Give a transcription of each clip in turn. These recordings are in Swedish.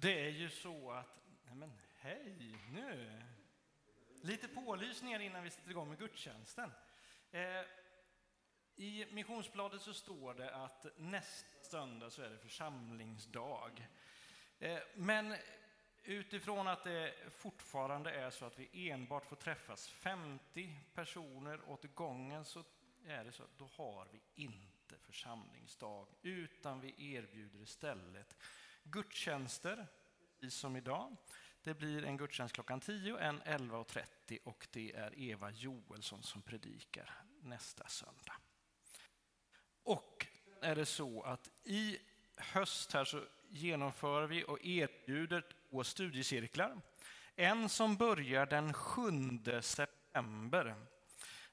Det är ju så att, nej men hej nu! Lite pålysningar innan vi sätter igång med gudstjänsten. Eh, I missionsbladet så står det att nästa söndag så är det församlingsdag. Eh, men utifrån att det fortfarande är så att vi enbart får träffas 50 personer åt gången så är det så att då har vi inte församlingsdag utan vi erbjuder istället gudstjänster, precis som idag. Det blir en gudstjänst klockan 10, en 11.30 och det är Eva Joelsson som predikar nästa söndag. Och är det så att i höst här så genomför vi och erbjuder två studiecirklar. En som börjar den 7 september.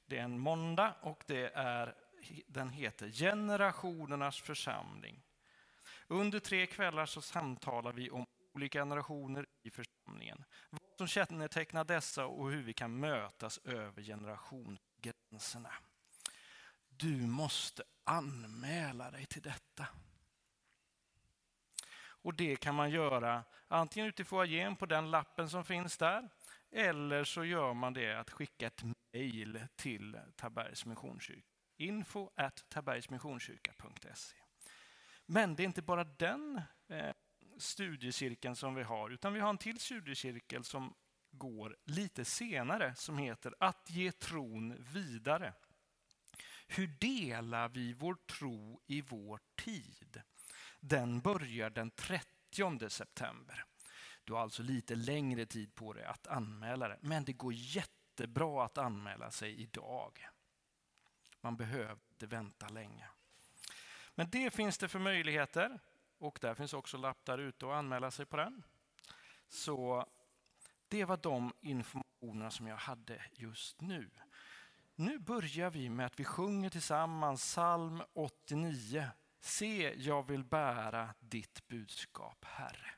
Det är en måndag och det är, den heter Generationernas församling. Under tre kvällar så samtalar vi om olika generationer i församlingen. Vad som kännetecknar dessa och hur vi kan mötas över generationsgränserna. Du måste anmäla dig till detta. Och det kan man göra antingen ute i foajén på den lappen som finns där. Eller så gör man det att skicka ett mejl till Tabergs Missionskyrka. Info at tabergsmissionskyrka.se. Men det är inte bara den eh, studiecirkeln som vi har, utan vi har en till studiecirkel som går lite senare som heter Att ge tron vidare. Hur delar vi vår tro i vår tid? Den börjar den 30 september. Du har alltså lite längre tid på dig att anmäla det, men det går jättebra att anmäla sig idag. Man behöver inte vänta länge. Men det finns det för möjligheter och där finns också lapp där ute att anmäla sig på den. Så det var de informationerna som jag hade just nu. Nu börjar vi med att vi sjunger tillsammans psalm 89. Se, jag vill bära ditt budskap, Herre.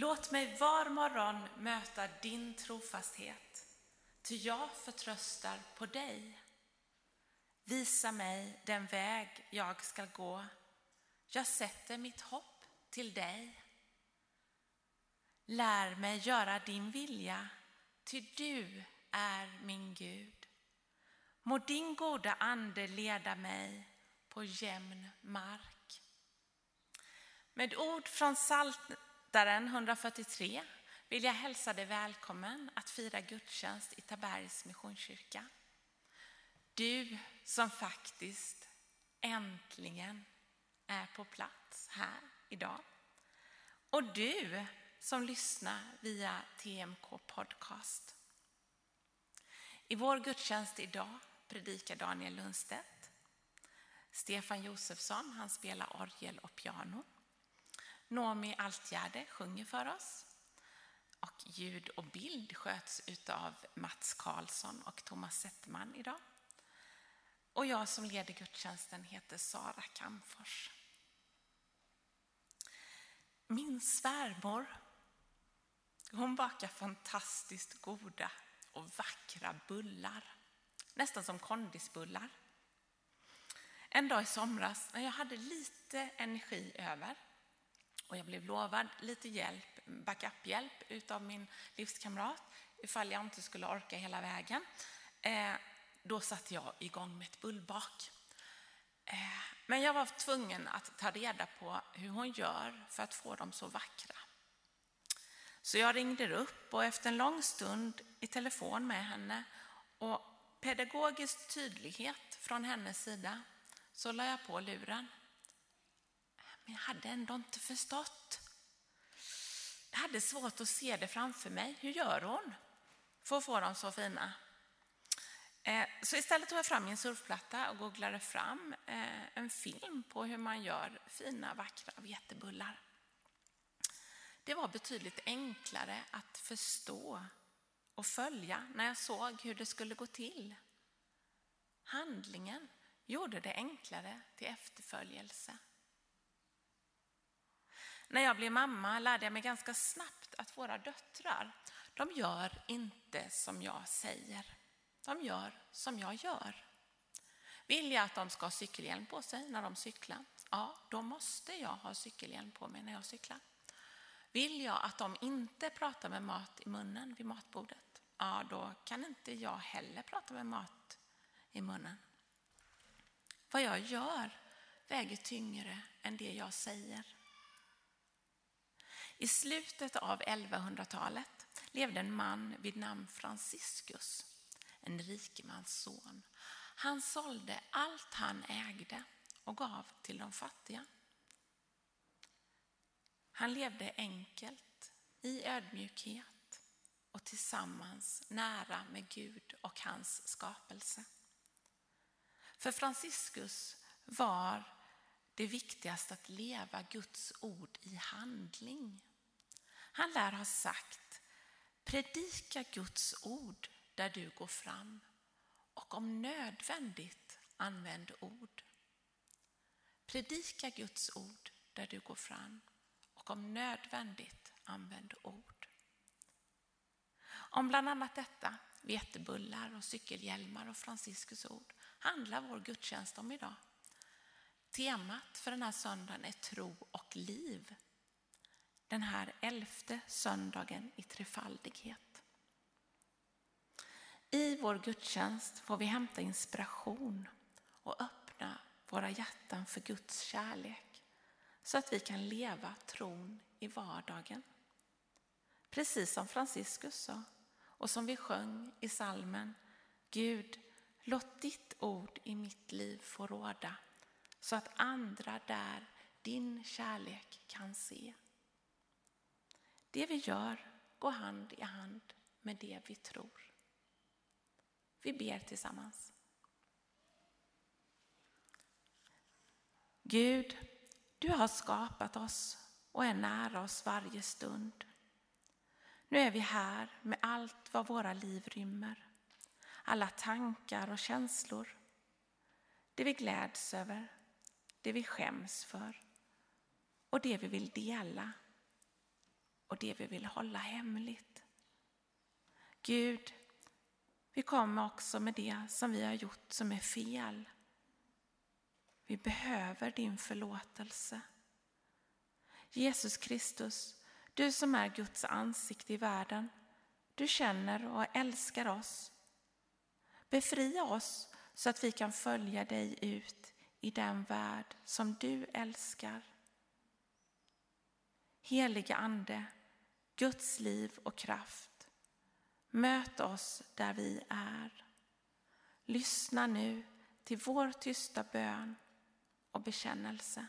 Låt mig var morgon möta din trofasthet, ty jag förtröstar på dig. Visa mig den väg jag ska gå. Jag sätter mitt hopp till dig. Lär mig göra din vilja, ty du är min Gud. Må din goda ande leda mig på jämn mark. Med ord från Saltaren 143 vill jag hälsa dig välkommen att fira gudstjänst i Tabergs Missionskyrka. Du som faktiskt äntligen är på plats här idag. Och du som lyssnar via TMK Podcast. I vår gudstjänst idag predikar Daniel Lundstedt. Stefan Josefsson, han spelar orgel och piano. Nomi Altgärde sjunger för oss. Och ljud och bild sköts av Mats Karlsson och Thomas Zetterman idag. Och jag som leder gudstjänsten heter Sara Kamfors. Min svärmor, hon bakar fantastiskt goda och vackra bullar. Nästan som kondisbullar. En dag i somras när jag hade lite energi över och jag blev lovad lite hjälp, backup-hjälp utav min livskamrat ifall jag inte skulle orka hela vägen. Eh, då satte jag igång med ett bullbak. Eh, men jag var tvungen att ta reda på hur hon gör för att få dem så vackra. Så jag ringde upp och efter en lång stund i telefon med henne och pedagogisk tydlighet från hennes sida så la jag på luren. Men jag hade ändå inte förstått. Jag hade svårt att se det framför mig. Hur gör hon för att få dem så fina? Eh, så istället tog jag fram min surfplatta och googlade fram eh, en film på hur man gör fina, vackra vetebullar. Det var betydligt enklare att förstå och följa när jag såg hur det skulle gå till. Handlingen gjorde det enklare till efterföljelse. När jag blev mamma lärde jag mig ganska snabbt att våra döttrar, de gör inte som jag säger. De gör som jag gör. Vill jag att de ska ha cykelhjälm på sig när de cyklar? Ja, då måste jag ha cykelhjälm på mig när jag cyklar. Vill jag att de inte pratar med mat i munnen vid matbordet? Ja, då kan inte jag heller prata med mat i munnen. Vad jag gör väger tyngre än det jag säger. I slutet av 1100-talet levde en man vid namn Franciscus en rikemans son. Han sålde allt han ägde och gav till de fattiga. Han levde enkelt, i ödmjukhet och tillsammans nära med Gud och hans skapelse. För Franciscus var det viktigaste att leva Guds ord i handling. Han lär ha sagt, predika Guds ord där du går fram och om nödvändigt använd ord. Predika Guds ord där du går fram och om nödvändigt använd ord. Om bland annat detta, vetebullar och cykelhjälmar och Franciscus ord, handlar vår gudstjänst om idag. Temat för den här söndagen är tro och liv. Den här elfte söndagen i trefaldighet. I vår gudstjänst får vi hämta inspiration och öppna våra hjärtan för Guds kärlek så att vi kan leva tron i vardagen. Precis som Franciscus sa och som vi sjöng i salmen Gud, låt ditt ord i mitt liv få råda så att andra där din kärlek kan se. Det vi gör går hand i hand med det vi tror. Vi ber tillsammans. Gud, du har skapat oss och är nära oss varje stund. Nu är vi här med allt vad våra liv rymmer. Alla tankar och känslor. Det vi gläds över, det vi skäms för och det vi vill dela och det vi vill hålla hemligt. Gud, vi kommer också med det som vi har gjort som är fel. Vi behöver din förlåtelse. Jesus Kristus, du som är Guds ansikte i världen. Du känner och älskar oss. Befria oss så att vi kan följa dig ut i den värld som du älskar. Heliga Ande, Guds liv och kraft. Möt oss där vi är. Lyssna nu till vår tysta bön och bekännelse.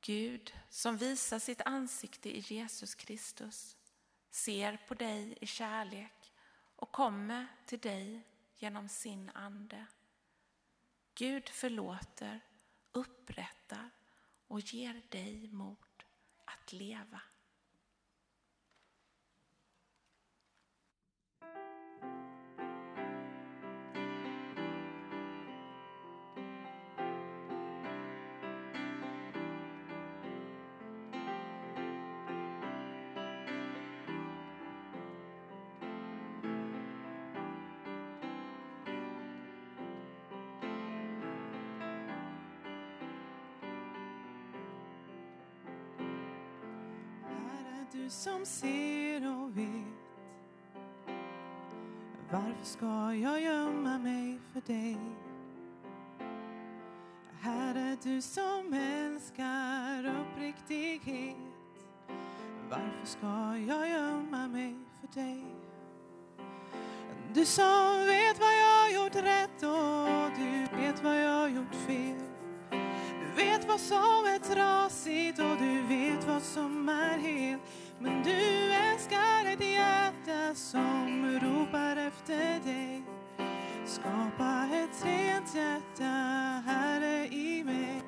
Gud som visar sitt ansikte i Jesus Kristus ser på dig i kärlek och kommer till dig genom sin ande. Gud förlåter, upprättar och ger dig mod att leva. Du som ser och vet. Varför ska jag gömma mig för dig? Herre, du som älskar uppriktighet. Varför ska jag gömma mig för dig? Du som vet vad jag gjort rätt och du vet vad jag gjort fel. Du vet vad som är trasigt och du vet vad som är helt. Men du älskar ett hjärta som ropar efter dig. Skapa ett rent hjärta, Herre, i mig.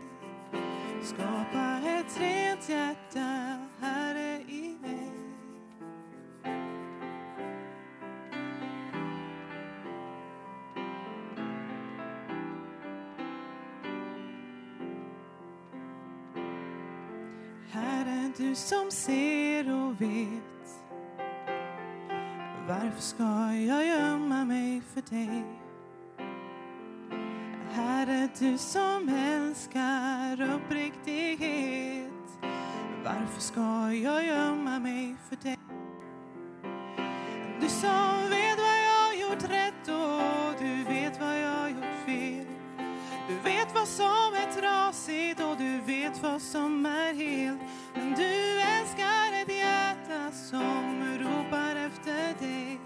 Skapa ett rent hjärta, Herre, som ser och vet. Varför ska jag gömma mig för dig? Herre, du som älskar uppriktighet. Varför ska jag gömma mig för dig? Du som vet vad jag gjort rätt och du vet vad jag gjort fel. Du vet vad som är trasigt och du vet vad som är helt som ropar efter dig.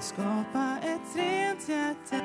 Skapa ett rent hjärta,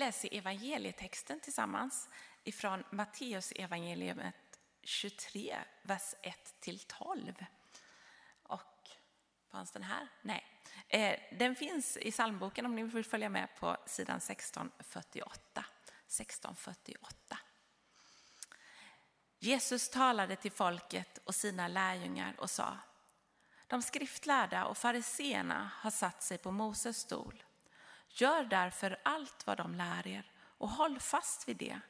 läser evangelietexten tillsammans ifrån Matteus evangeliet 23, vers 1-12. Och fanns den här? Nej. Eh, den finns i psalmboken om ni vill följa med på sidan 1648. 1648. Jesus talade till folket och sina lärjungar och sa De skriftlärda och fariseerna har satt sig på Moses stol. Gör därför allt vad de lär er och håll fast vid det.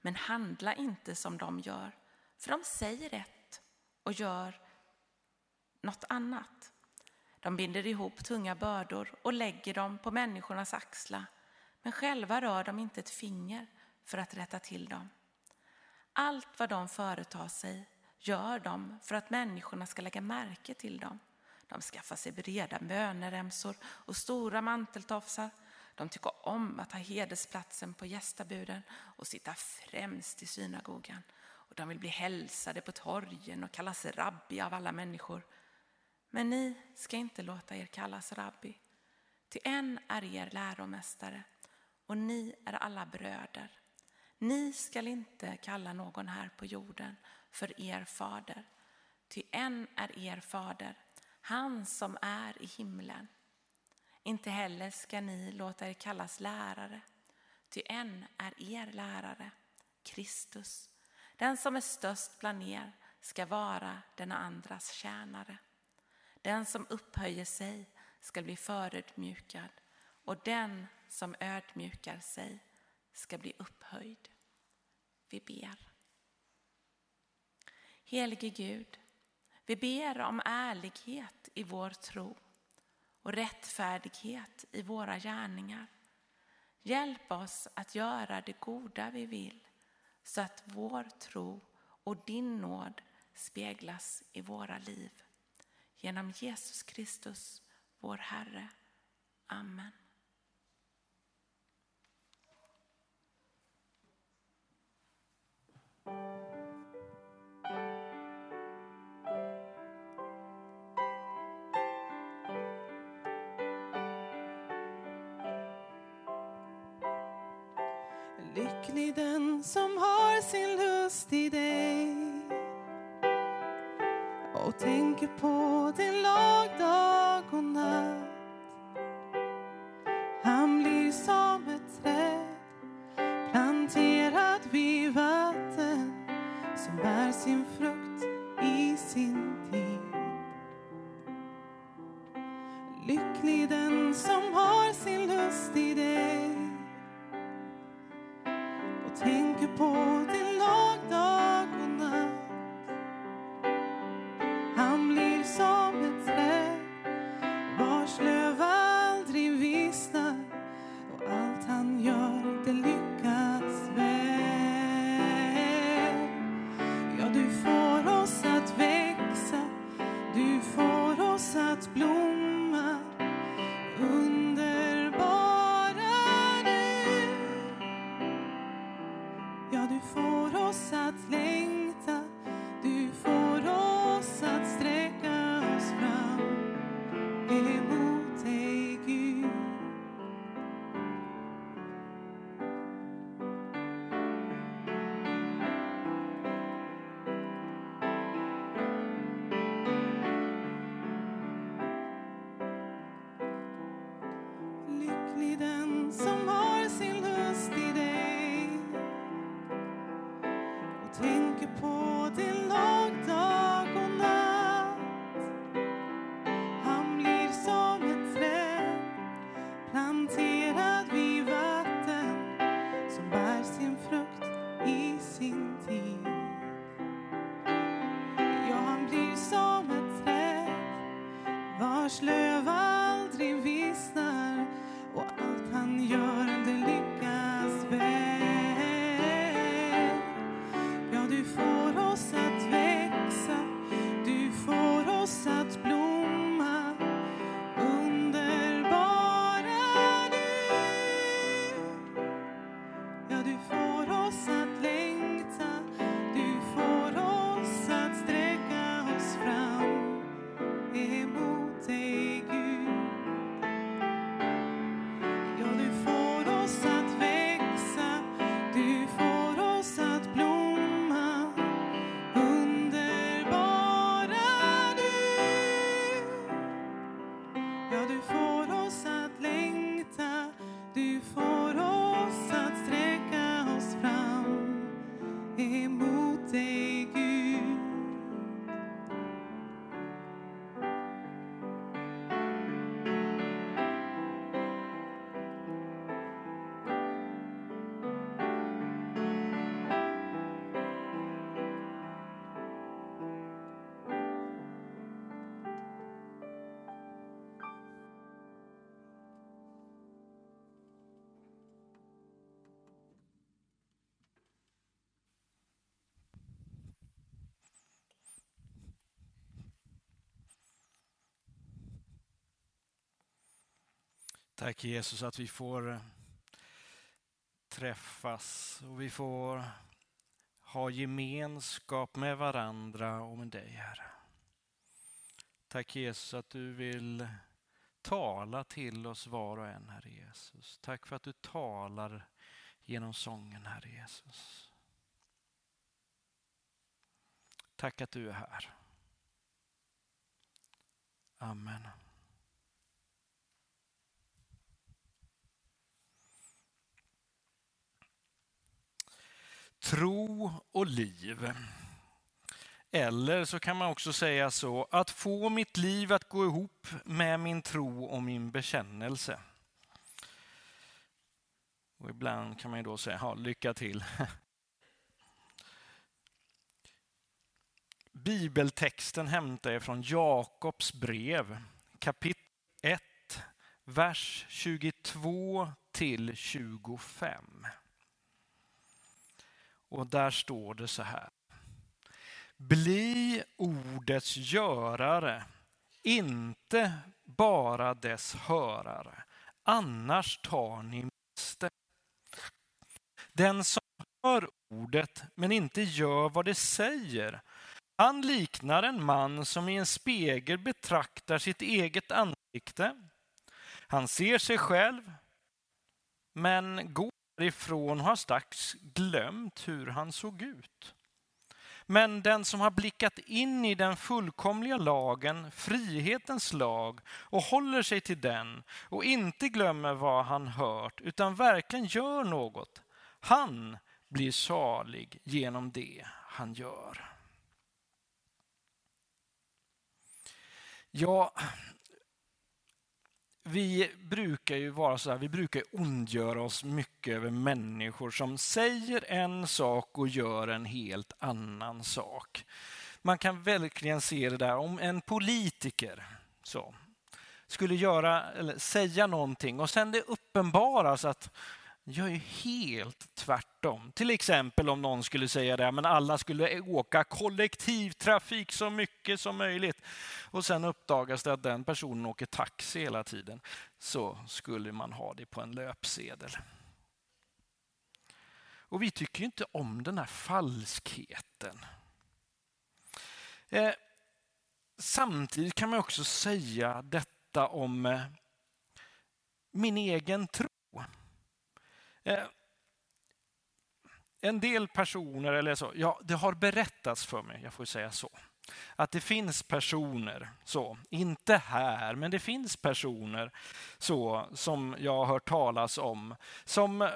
Men handla inte som de gör, för de säger ett och gör något annat. De binder ihop tunga bördor och lägger dem på människornas axlar, men själva rör de inte ett finger för att rätta till dem. Allt vad de företar sig gör de för att människorna ska lägga märke till dem. De skaffar sig breda böneremsor och stora manteltofsar. De tycker om att ha hedersplatsen på gästabuden och sitta främst i synagogan. Och de vill bli hälsade på torgen och kallas rabbi av alla människor. Men ni ska inte låta er kallas rabbi, till en är er läromästare och ni är alla bröder. Ni skall inte kalla någon här på jorden för er fader, ty en är er fader, han som är i himlen. Inte heller ska ni låta er kallas lärare, ty en är er lärare, Kristus. Den som är störst bland er ska vara den andras tjänare. Den som upphöjer sig ska bli förödmjukad och den som ödmjukar sig ska bli upphöjd. Vi ber. Helige Gud, vi ber om ärlighet i vår tro och rättfärdighet i våra gärningar. Hjälp oss att göra det goda vi vill så att vår tro och din nåd speglas i våra liv. Genom Jesus Kristus, vår Herre. Amen. Lycklig den som har sin lust i dig och tänker på din lag dag och natt. Bär sin frukt i sin tid. Ja, han blir som ett träd vars löv aldrig vissnar och allt han gör Tack Jesus att vi får eh, träffas och vi får ha gemenskap med varandra och med dig Herre. Tack Jesus att du vill tala till oss var och en Herre Jesus. Tack för att du talar genom sången Herre Jesus. Tack att du är här. Amen. Tro och liv. Eller så kan man också säga så, att få mitt liv att gå ihop med min tro och min bekännelse. Och ibland kan man ju då säga, ja, lycka till. Bibeltexten hämtar jag från Jakobs brev, kapitel 1, vers 22 till 25. Och där står det så här. Bli ordets görare, inte bara dess hörare. Annars tar ni miste. Den som hör ordet men inte gör vad det säger, han liknar en man som i en spegel betraktar sitt eget ansikte. Han ser sig själv, men går Därifrån och har strax glömt hur han såg ut. Men den som har blickat in i den fullkomliga lagen, frihetens lag, och håller sig till den och inte glömmer vad han hört, utan verkligen gör något, han blir salig genom det han gör. Ja, vi brukar ju vara så här, vi brukar ondgöra oss mycket över människor som säger en sak och gör en helt annan sak. Man kan verkligen se det där om en politiker så, skulle göra, eller säga någonting och sen det uppenbaras att gör ju helt tvärtom. Till exempel om någon skulle säga det, men alla skulle åka kollektivtrafik så mycket som möjligt. Och sen uppdagas det att den personen åker taxi hela tiden. Så skulle man ha det på en löpsedel. Och vi tycker inte om den här falskheten. Eh, samtidigt kan man också säga detta om eh, min egen tro. Eh, en del personer, eller så, ja, det har berättats för mig, jag får säga så, att det finns personer, så, inte här, men det finns personer så, som jag har hört talas om, som eh,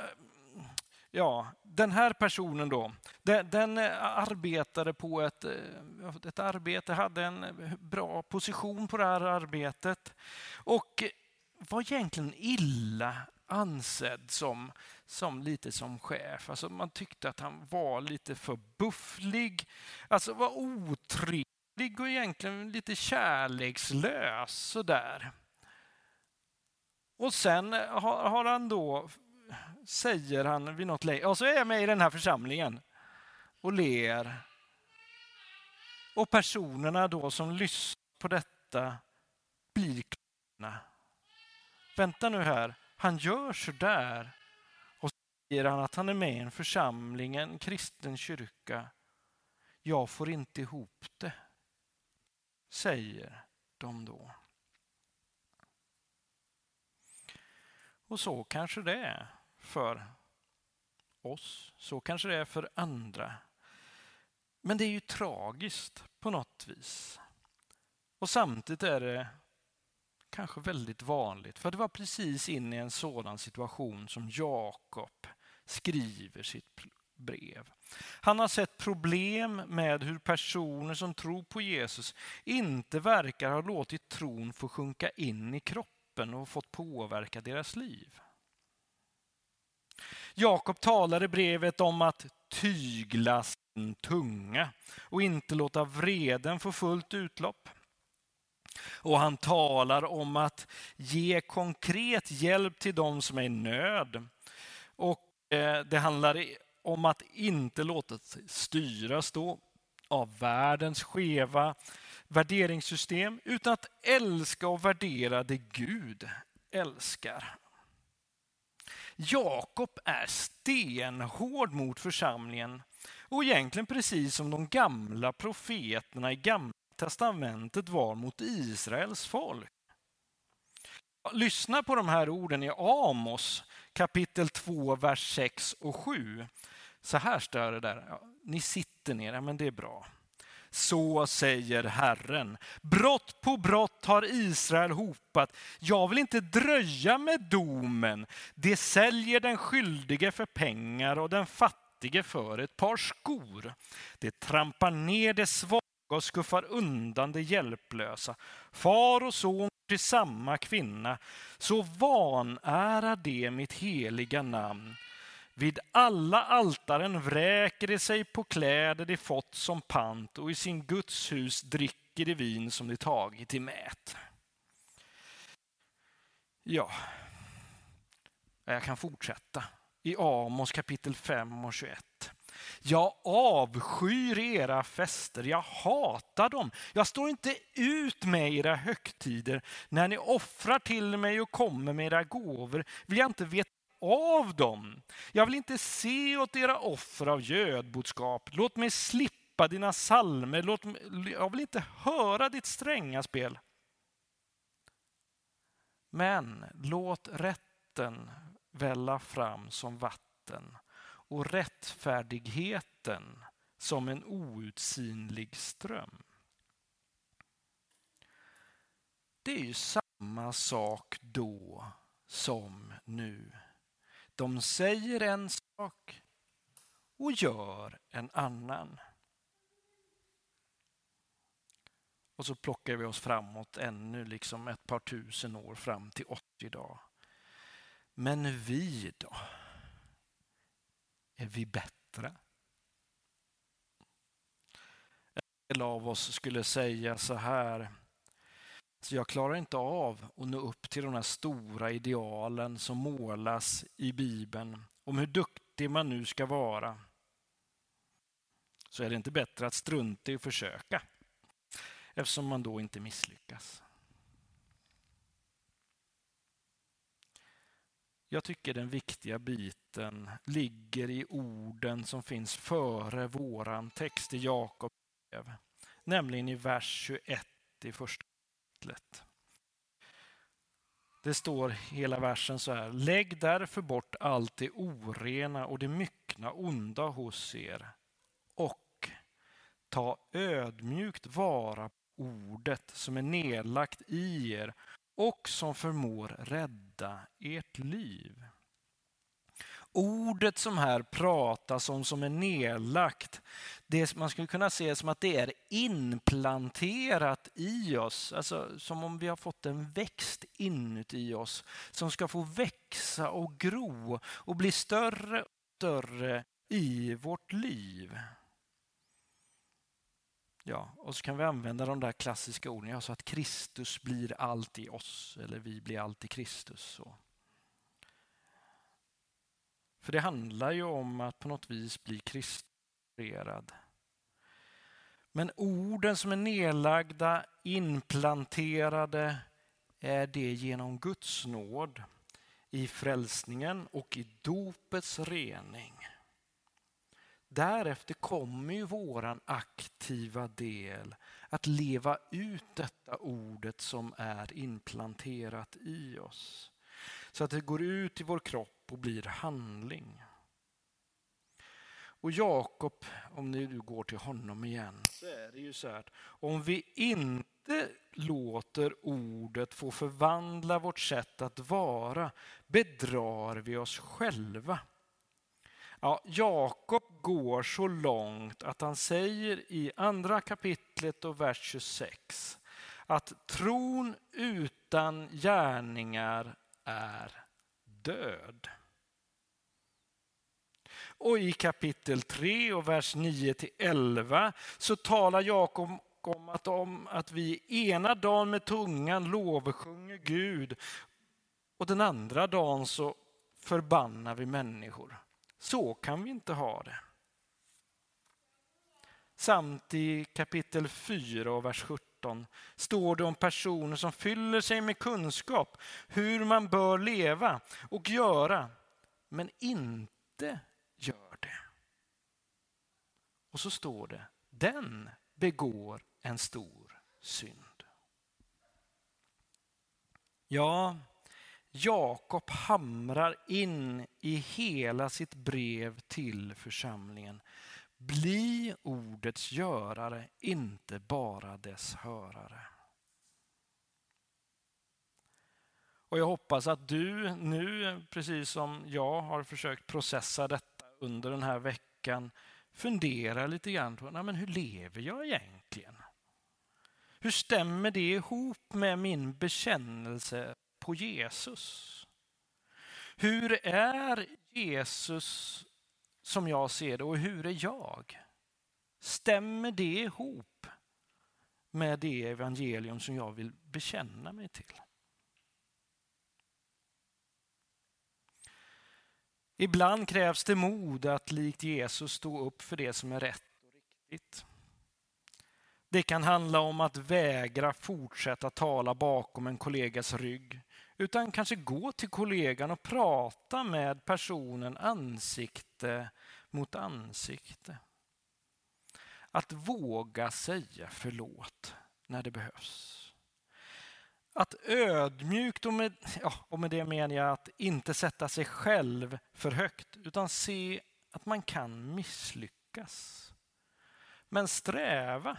Ja, den här personen då, den, den, arbetade på ett, eh, ett arbete, hade en bra position på det här arbetet och var egentligen illa ansedd som, som lite som chef. Alltså man tyckte att han var lite för bufflig, alltså var otrevlig och egentligen lite kärlekslös sådär. Och sen har, har han då, säger han vid något läge, och så är jag med i den här församlingen och ler. Och personerna då som lyssnar på detta blir klokna. Vänta nu här, han gör så där och säger han att han är med i en församling, en kristen kyrka. Jag får inte ihop det, säger de då. Och så kanske det är för oss, så kanske det är för andra. Men det är ju tragiskt på något vis. Och samtidigt är det kanske väldigt vanligt. För det var precis in i en sådan situation som Jakob skriver sitt brev. Han har sett problem med hur personer som tror på Jesus inte verkar ha låtit tron få sjunka in i kroppen och fått påverka deras liv. Jakob talar i brevet om att tygla sin tunga och inte låta vreden få fullt utlopp. Och han talar om att ge konkret hjälp till de som är i nöd. Och eh, det handlar om att inte låta sig styras då av världens skeva värderingssystem, utan att älska och värdera det Gud älskar. Jakob är stenhård mot församlingen och egentligen precis som de gamla profeterna i Gamla testamentet var mot Israels folk. Lyssna på de här orden i Amos kapitel 2, vers 6 och 7. Så här står det där. Ja, ni sitter ner, ja, men det är bra. Så säger Herren. Brott på brott har Israel hopat. Jag vill inte dröja med domen. Det säljer den skyldige för pengar och den fattige för ett par skor. Det trampar ner det svaga och skuffar undan det hjälplösa. Far och son till samma kvinna. Så vanära det mitt heliga namn. Vid alla altaren vräker de sig på kläder de fått som pant och i sin Guds hus dricker de vin som de tagit i mät. Ja, jag kan fortsätta i Amos kapitel 5 och 21. Jag avskyr era fester, jag hatar dem. Jag står inte ut med era högtider. När ni offrar till mig och kommer med era gåvor vill jag inte veta av dem. Jag vill inte se åt era offer av gödboskap. Låt mig slippa dina salmer. Låt mig, jag vill inte höra ditt stränga spel. Men låt rätten välla fram som vatten och rättfärdigheten som en outsinlig ström. Det är ju samma sak då som nu. De säger en sak och gör en annan. Och så plockar vi oss framåt ännu liksom ett par tusen år fram till 80 dagar. Men vi då? Är vi bättre? En del av oss skulle säga så här. Så jag klarar inte av att nå upp till de här stora idealen som målas i Bibeln om hur duktig man nu ska vara. Så är det inte bättre att strunta i att försöka eftersom man då inte misslyckas. Jag tycker den viktiga biten ligger i orden som finns före våran text i Jakob brev. Nämligen i vers 21 i första kapitlet. Det står hela versen så här. Lägg därför bort allt det orena och det myckna onda hos er och ta ödmjukt vara på ordet som är nedlagt i er och som förmår rädda ert liv. Ordet som här pratas om som är nedlagt, det man skulle kunna se som att det är inplanterat i oss. Alltså som om vi har fått en växt inuti oss som ska få växa och gro och bli större och större i vårt liv. Ja, och så kan vi använda de där klassiska orden, alltså att Kristus blir allt i oss, eller vi blir allt i Kristus. Så. För det handlar ju om att på något vis bli kristiserad. Men orden som är nedlagda, inplanterade, är det genom Guds nåd i frälsningen och i dopets rening. Därefter kommer ju våran aktiva del att leva ut detta ordet som är inplanterat i oss. Så att det går ut i vår kropp och blir handling. Och Jakob, om ni nu går till honom igen, så är det ju så här om vi inte låter ordet få förvandla vårt sätt att vara bedrar vi oss själva. Ja, Jakob går så långt att han säger i andra kapitlet och vers 26 att tron utan gärningar är död. Och i kapitel 3 och vers 9 till 11 så talar Jakob om att, om att vi ena dagen med tungan lovsjunger Gud och den andra dagen så förbannar vi människor. Så kan vi inte ha det. Samt i kapitel 4 och vers 17 står det om personer som fyller sig med kunskap hur man bör leva och göra, men inte gör det. Och så står det, den begår en stor synd. Ja, Jakob hamrar in i hela sitt brev till församlingen. Bli ordets görare, inte bara dess hörare. Och jag hoppas att du nu, precis som jag har försökt processa detta under den här veckan, funderar lite grann på nej, men hur lever jag egentligen? Hur stämmer det ihop med min bekännelse på Jesus? Hur är Jesus som jag ser det och hur är jag? Stämmer det ihop med det evangelium som jag vill bekänna mig till? Ibland krävs det mod att likt Jesus stå upp för det som är rätt och riktigt. Det kan handla om att vägra fortsätta tala bakom en kollegas rygg utan kanske gå till kollegan och prata med personen ansikte mot ansikte. Att våga säga förlåt när det behövs. Att ödmjukt, och med, ja, och med det menar jag att inte sätta sig själv för högt utan se att man kan misslyckas. Men sträva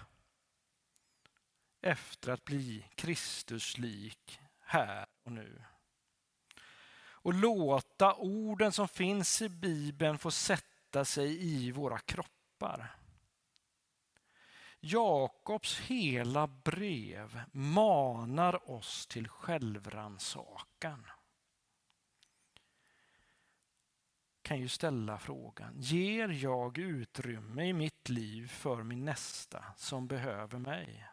efter att bli Kristuslik här och nu. Och låta orden som finns i Bibeln få sätta sätta sig i våra kroppar. Jakobs hela brev manar oss till självrannsakan. kan ju ställa frågan, ger jag utrymme i mitt liv för min nästa som behöver mig?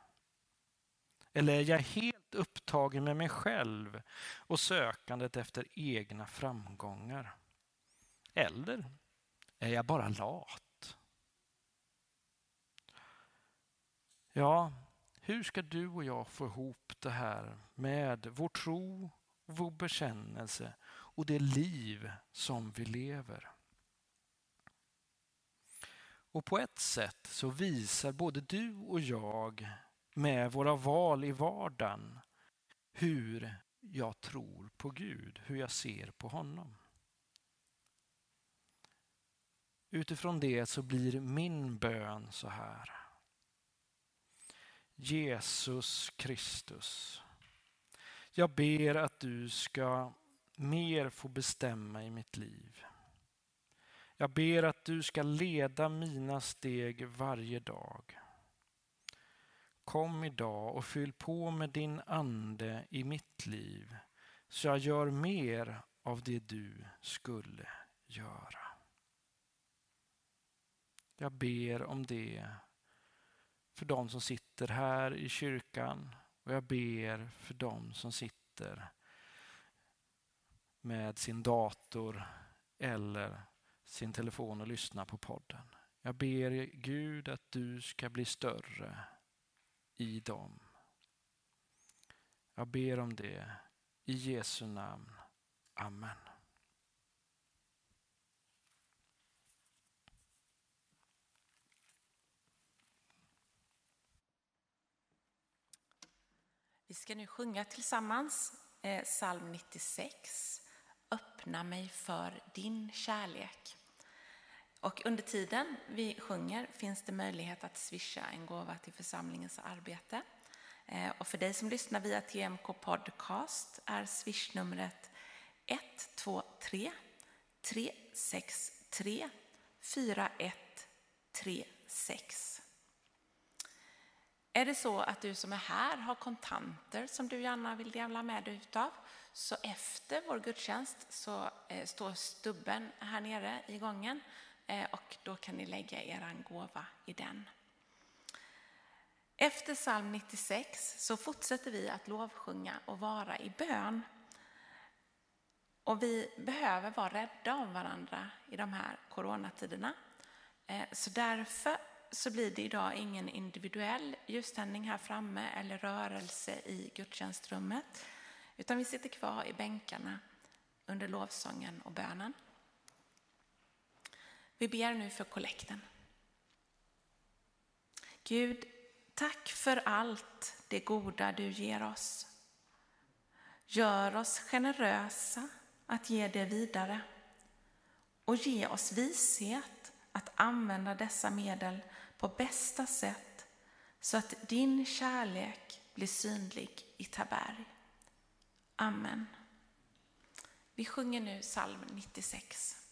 Eller är jag helt upptagen med mig själv och sökandet efter egna framgångar? Eller är jag bara lat? Ja, hur ska du och jag få ihop det här med vår tro, vår bekännelse och det liv som vi lever? Och på ett sätt så visar både du och jag med våra val i vardagen hur jag tror på Gud, hur jag ser på honom. Utifrån det så blir min bön så här. Jesus Kristus, jag ber att du ska mer få bestämma i mitt liv. Jag ber att du ska leda mina steg varje dag. Kom idag och fyll på med din ande i mitt liv så jag gör mer av det du skulle göra. Jag ber om det för de som sitter här i kyrkan och jag ber för de som sitter med sin dator eller sin telefon och lyssnar på podden. Jag ber Gud att du ska bli större i dem. Jag ber om det i Jesu namn. Amen. Ska nu sjunga tillsammans eh, psalm 96. Öppna mig för din kärlek. Och under tiden vi sjunger finns det möjlighet att swisha en gåva till församlingens arbete. Eh, och för dig som lyssnar via TMK Podcast är swishnumret 123 363 4136. Är det så att du som är här har kontanter som du gärna vill dela med dig utav så efter vår gudstjänst så eh, står stubben här nere i gången eh, och då kan ni lägga er gåva i den. Efter psalm 96 så fortsätter vi att lovsjunga och vara i bön. Och vi behöver vara rädda om varandra i de här coronatiderna. Eh, så därför så blir det idag ingen individuell ljuständning här framme eller rörelse i gudstjänstrummet, utan vi sitter kvar i bänkarna under lovsången och bönen. Vi ber nu för kollekten. Gud, tack för allt det goda du ger oss. Gör oss generösa att ge det vidare och ge oss vishet att använda dessa medel på bästa sätt så att din kärlek blir synlig i Taberg. Amen. Vi sjunger nu psalm 96.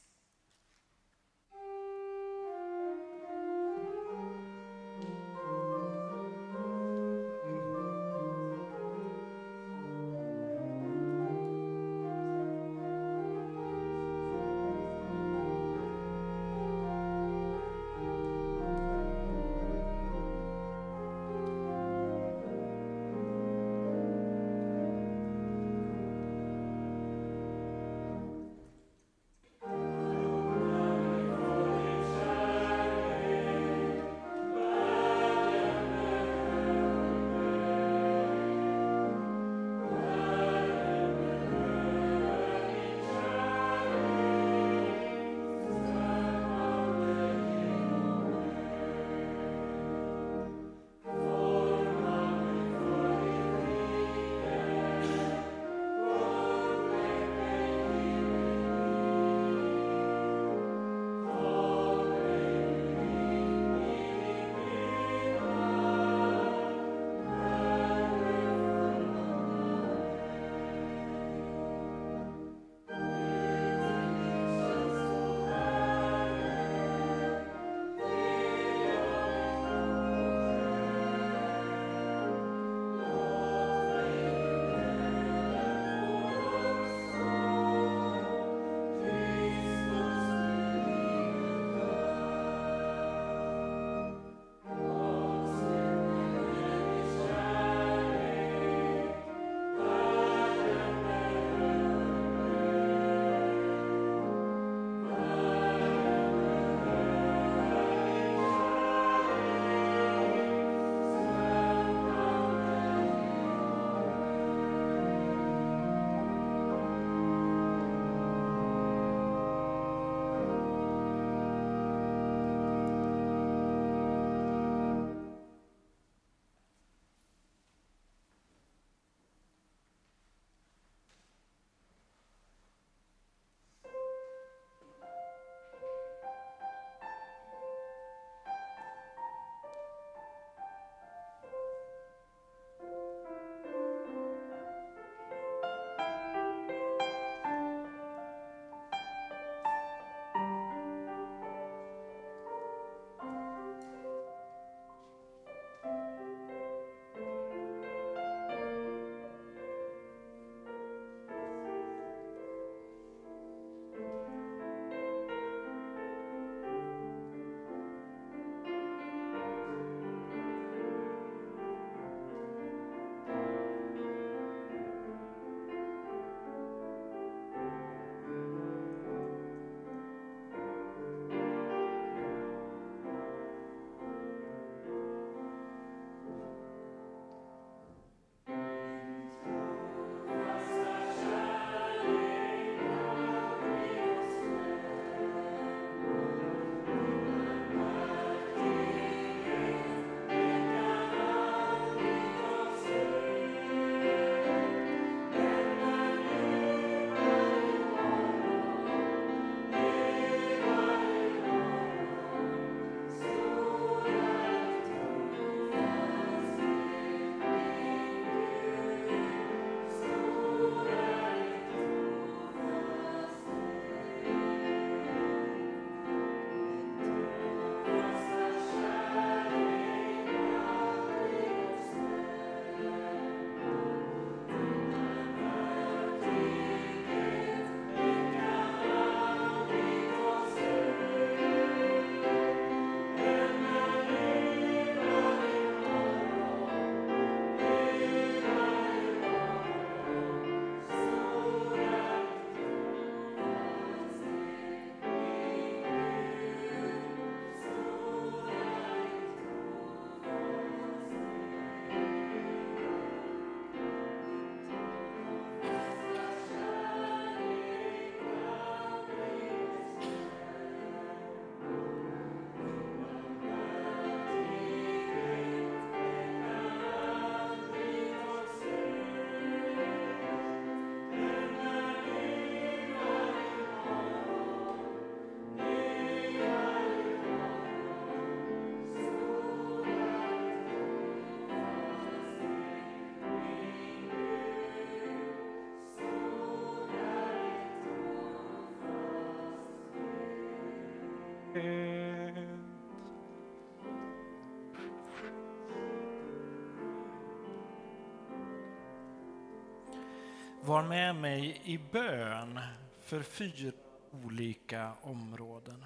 Var med mig i bön för fyra olika områden.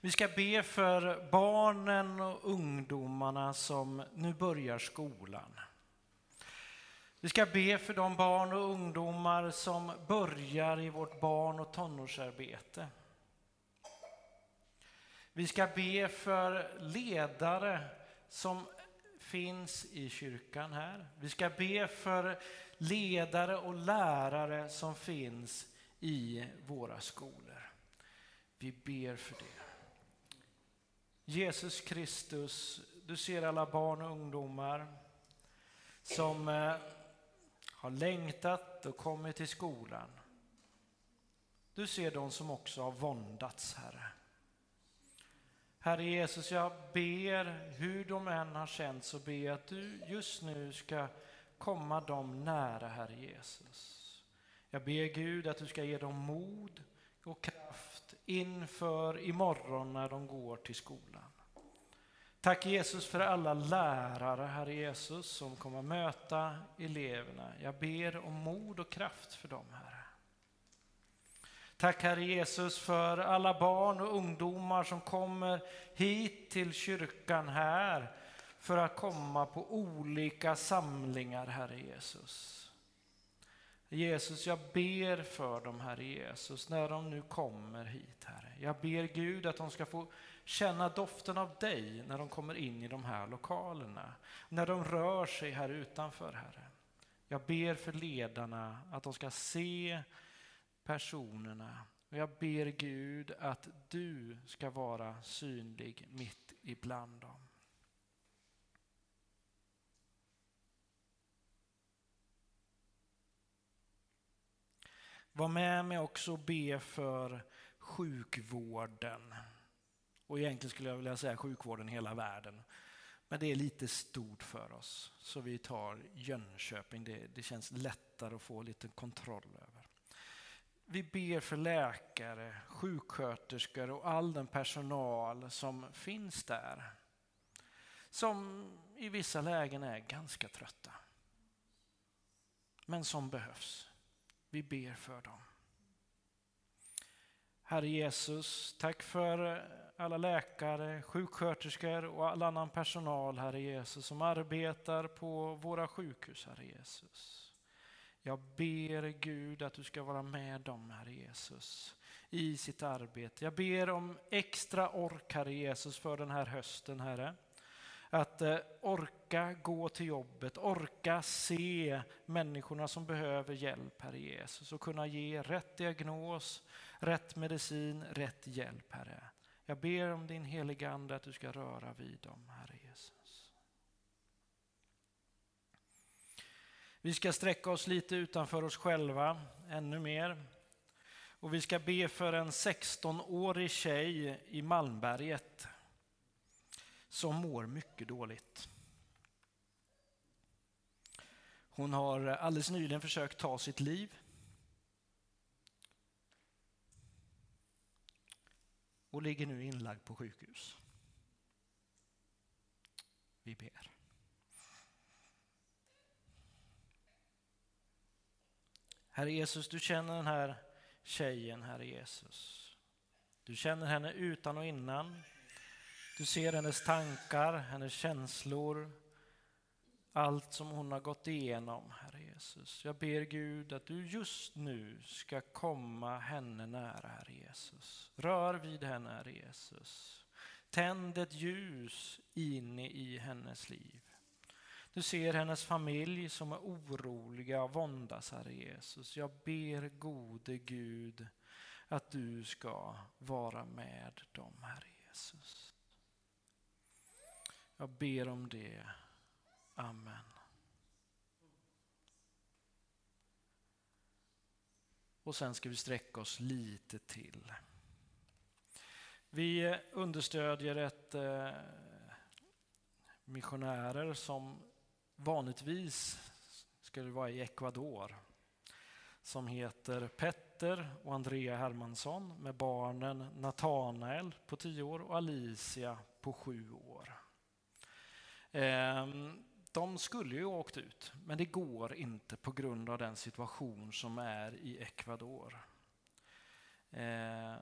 Vi ska be för barnen och ungdomarna som nu börjar skolan. Vi ska be för de barn och ungdomar som börjar i vårt barn och tonårsarbete. Vi ska be för ledare som finns i kyrkan här. Vi ska be för ledare och lärare som finns i våra skolor. Vi ber för det. Jesus Kristus, du ser alla barn och ungdomar som eh, har längtat och kommit till skolan. Du ser de som också har våndats, Herre. Herre Jesus, jag ber, hur de än har känt, så ber jag att du just nu ska komma dem nära, Herre Jesus. Jag ber Gud att du ska ge dem mod och kraft inför imorgon när de går till skolan. Tack Jesus för alla lärare, Herre Jesus, som kommer möta eleverna. Jag ber om mod och kraft för dem, Herre. Tack Herre Jesus för alla barn och ungdomar som kommer hit till kyrkan här för att komma på olika samlingar, Herre Jesus. Jesus, jag ber för dem, Herre Jesus, när de nu kommer hit, Herre. Jag ber Gud att de ska få känna doften av dig när de kommer in i de här lokalerna, när de rör sig här utanför, Herre. Jag ber för ledarna att de ska se personerna. Och jag ber Gud att du ska vara synlig mitt ibland dem. Var med mig också och be för sjukvården. Och egentligen skulle jag vilja säga sjukvården i hela världen. Men det är lite stort för oss, så vi tar Jönköping. Det, det känns lättare att få lite kontroll över. Vi ber för läkare, sjuksköterskor och all den personal som finns där. Som i vissa lägen är ganska trötta. Men som behövs. Vi ber för dem. Herre Jesus, tack för alla läkare, sjuksköterskor och all annan personal, Herre Jesus, som arbetar på våra sjukhus, Herre Jesus. Jag ber Gud att du ska vara med dem, Herre Jesus, i sitt arbete. Jag ber om extra ork, Herre Jesus, för den här hösten, Herre. Att eh, orka gå till jobbet, orka se människorna som behöver hjälp, Herre Jesus, och kunna ge rätt diagnos, rätt medicin, rätt hjälp, Herre. Jag ber om din heliga Ande att du ska röra vid dem, Herre Jesus. Vi ska sträcka oss lite utanför oss själva, ännu mer. Och vi ska be för en 16-årig tjej i Malmberget som mår mycket dåligt. Hon har alldeles nyligen försökt ta sitt liv. Och ligger nu inlagd på sjukhus. Vi ber. Herre Jesus, du känner den här tjejen, Herre Jesus. Du känner henne utan och innan. Du ser hennes tankar, hennes känslor, allt som hon har gått igenom, Herre Jesus. Jag ber Gud att du just nu ska komma henne nära, Herre Jesus. Rör vid henne, Herre Jesus. Tänd ett ljus inne i hennes liv. Du ser hennes familj som är oroliga och våndas, Herre Jesus. Jag ber gode Gud att du ska vara med dem, Herre Jesus. Jag ber om det. Amen. Och sen ska vi sträcka oss lite till. Vi understödjer ett eh, missionärer som vanligtvis skulle vara i Ecuador som heter Petter och Andrea Hermansson med barnen Natanael på tio år och Alicia på sju år. Ehm, de skulle ju ha åkt ut, men det går inte på grund av den situation som är i Ecuador. Ehm,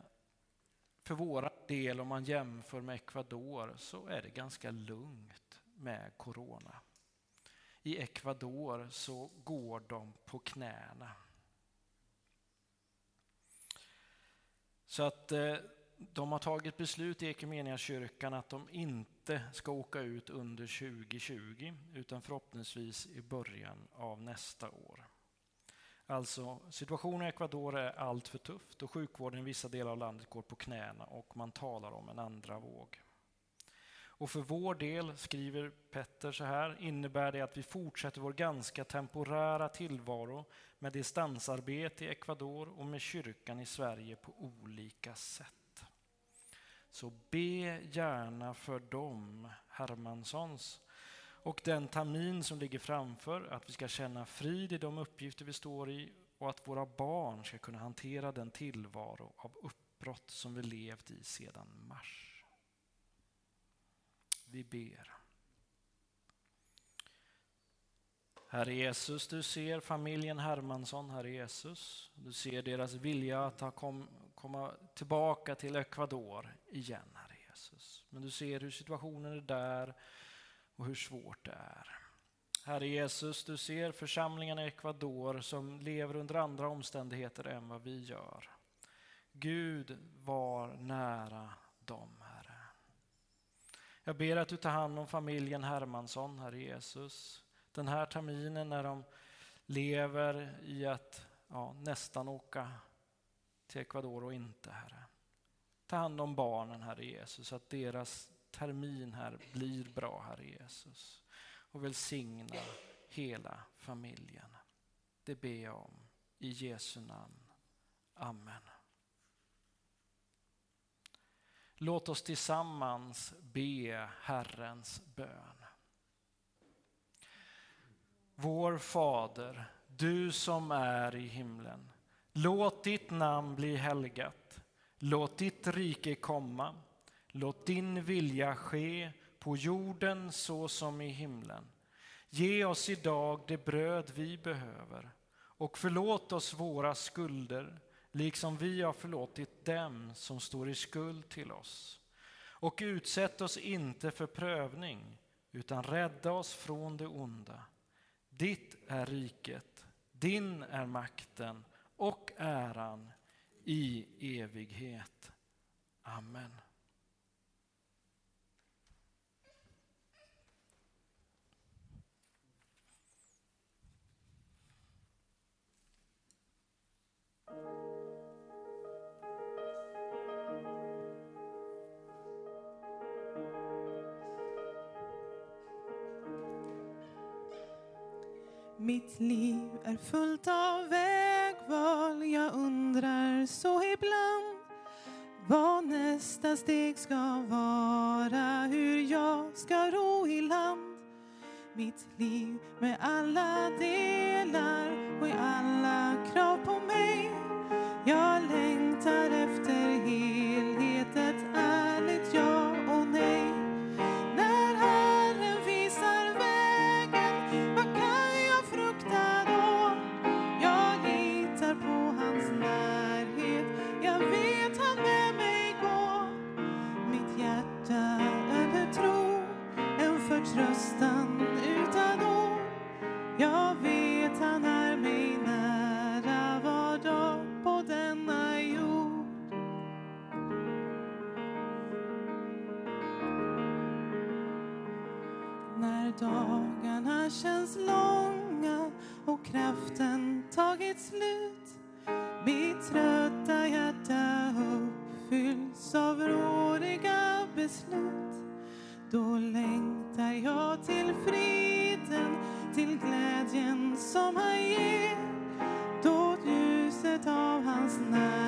för vår del, om man jämför med Ecuador, så är det ganska lugnt med corona. I Ecuador så går de på knäna. Så att eh, de har tagit beslut i kyrkan att de inte ska åka ut under 2020 utan förhoppningsvis i början av nästa år. Alltså, situationen i Ecuador är allt för tufft och sjukvården i vissa delar av landet går på knäna och man talar om en andra våg. Och för vår del, skriver Petter så här, innebär det att vi fortsätter vår ganska temporära tillvaro med distansarbete i Ecuador och med kyrkan i Sverige på olika sätt. Så be gärna för dem, Hermanssons, och den termin som ligger framför, att vi ska känna frid i de uppgifter vi står i och att våra barn ska kunna hantera den tillvaro av uppbrott som vi levt i sedan mars. Vi ber. Herre Jesus, du ser familjen Hermansson, Herre Jesus. Du ser deras vilja att kom, komma tillbaka till Ecuador igen, Herre Jesus. Men du ser hur situationen är där och hur svårt det är. Herre Jesus, du ser församlingarna i Ecuador som lever under andra omständigheter än vad vi gör. Gud var nära dem, jag ber att du tar hand om familjen Hermansson, Herre Jesus. Den här terminen när de lever i att ja, nästan åka till Ecuador och inte, Herre. Ta hand om barnen, Herre Jesus, så att deras termin här blir bra, Herre Jesus. Och välsigna hela familjen. Det ber jag om i Jesu namn. Amen. Låt oss tillsammans be Herrens bön. Vår Fader, du som är i himlen. Låt ditt namn bli helgat. Låt ditt rike komma. Låt din vilja ske på jorden så som i himlen. Ge oss idag det bröd vi behöver och förlåt oss våra skulder liksom vi har förlåtit dem som står i skuld till oss. Och utsätt oss inte för prövning utan rädda oss från det onda. Ditt är riket, din är makten och äran i evighet. Amen. Mitt liv är fullt av vägval. Jag undrar så ibland vad nästa steg ska vara. Hur jag ska ro i land Mitt liv med alla delar och i alla krav på mig. Jag längtar efter helhet, dagarna känns långa och kraften tagit slut. Mitt trötta hjärta uppfylls av rådiga beslut. Då längtar jag till friden, till glädjen som han ger Då ljuset av hans närhet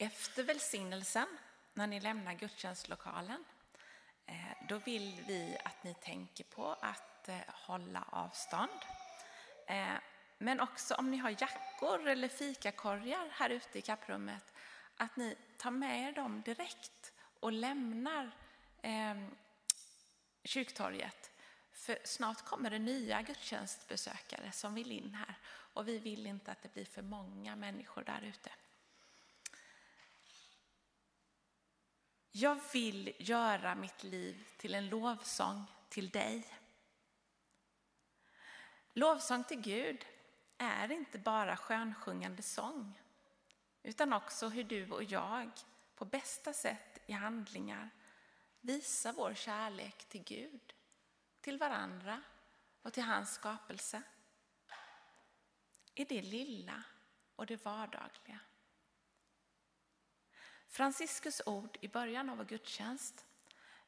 Efter välsignelsen, när ni lämnar gudstjänstlokalen, eh, då vill vi att ni tänker på att eh, hålla avstånd. Eh, men också om ni har jackor eller fikakorgar här ute i kapprummet, att ni tar med er dem direkt och lämnar eh, kyrktorget. För snart kommer det nya gudstjänstbesökare som vill in här och vi vill inte att det blir för många människor där ute. Jag vill göra mitt liv till en lovsång till dig. Lovsång till Gud är inte bara skönsjungande sång utan också hur du och jag på bästa sätt i handlingar visar vår kärlek till Gud, till varandra och till hans skapelse. I det lilla och det vardagliga. Franciscus ord i början av vår gudstjänst.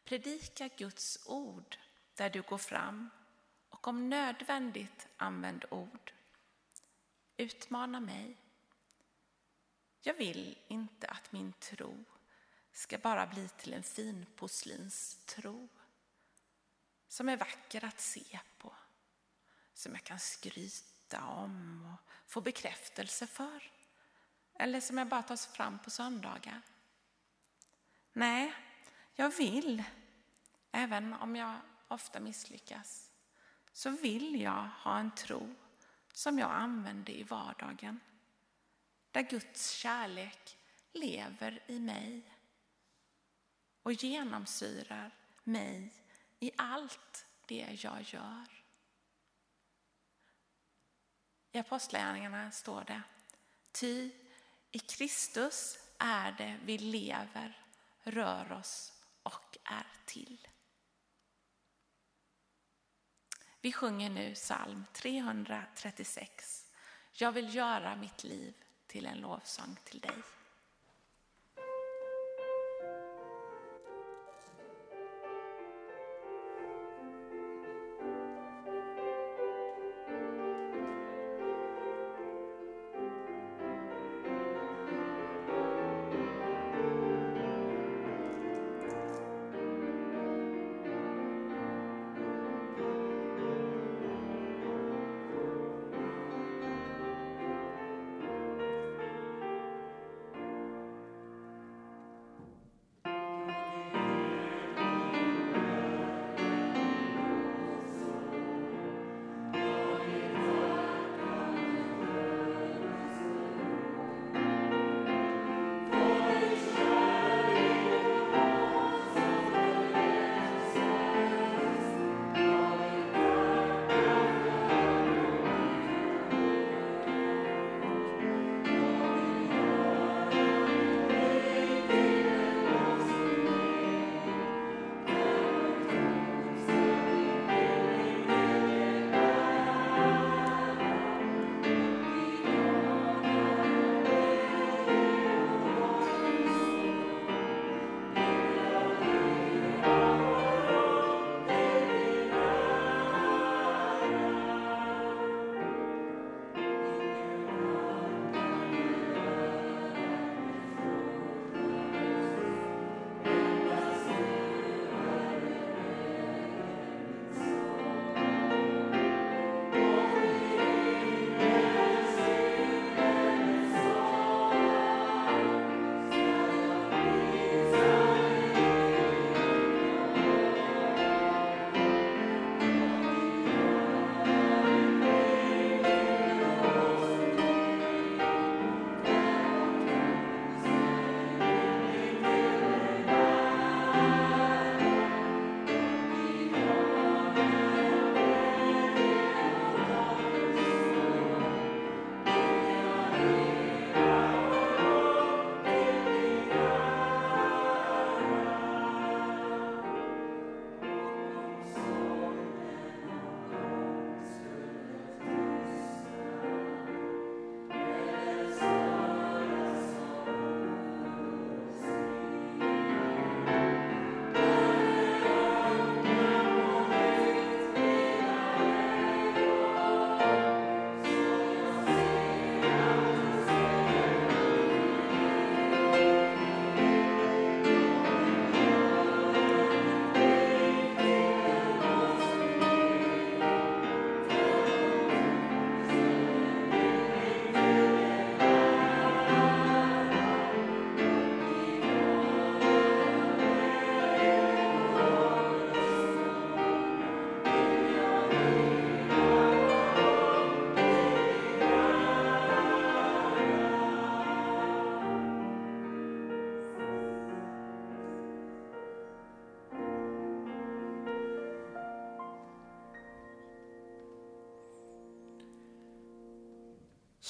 Predika Guds ord där du går fram och om nödvändigt använd ord. Utmana mig. Jag vill inte att min tro ska bara bli till en fin porslinstro som är vacker att se på, som jag kan skryta om och få bekräftelse för eller som jag bara tar fram på söndagar. Nej, jag vill, även om jag ofta misslyckas, så vill jag ha en tro som jag använder i vardagen. Där Guds kärlek lever i mig och genomsyrar mig i allt det jag gör. I Apostlagärningarna står det, ty i Kristus är det vi lever, rör oss och är till. Vi sjunger nu psalm 336. Jag vill göra mitt liv till en lovsång till dig.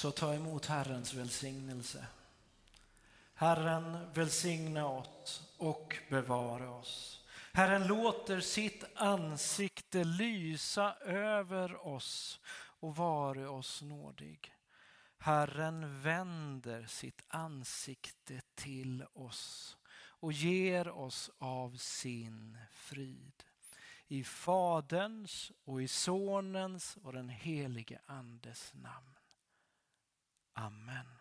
Så ta emot Herrens välsignelse. Herren välsigna oss och bevara oss. Herren låter sitt ansikte lysa över oss och vare oss nådig. Herren vänder sitt ansikte till oss och ger oss av sin frid. I Faderns och i Sonens och den helige Andes namn. Amen.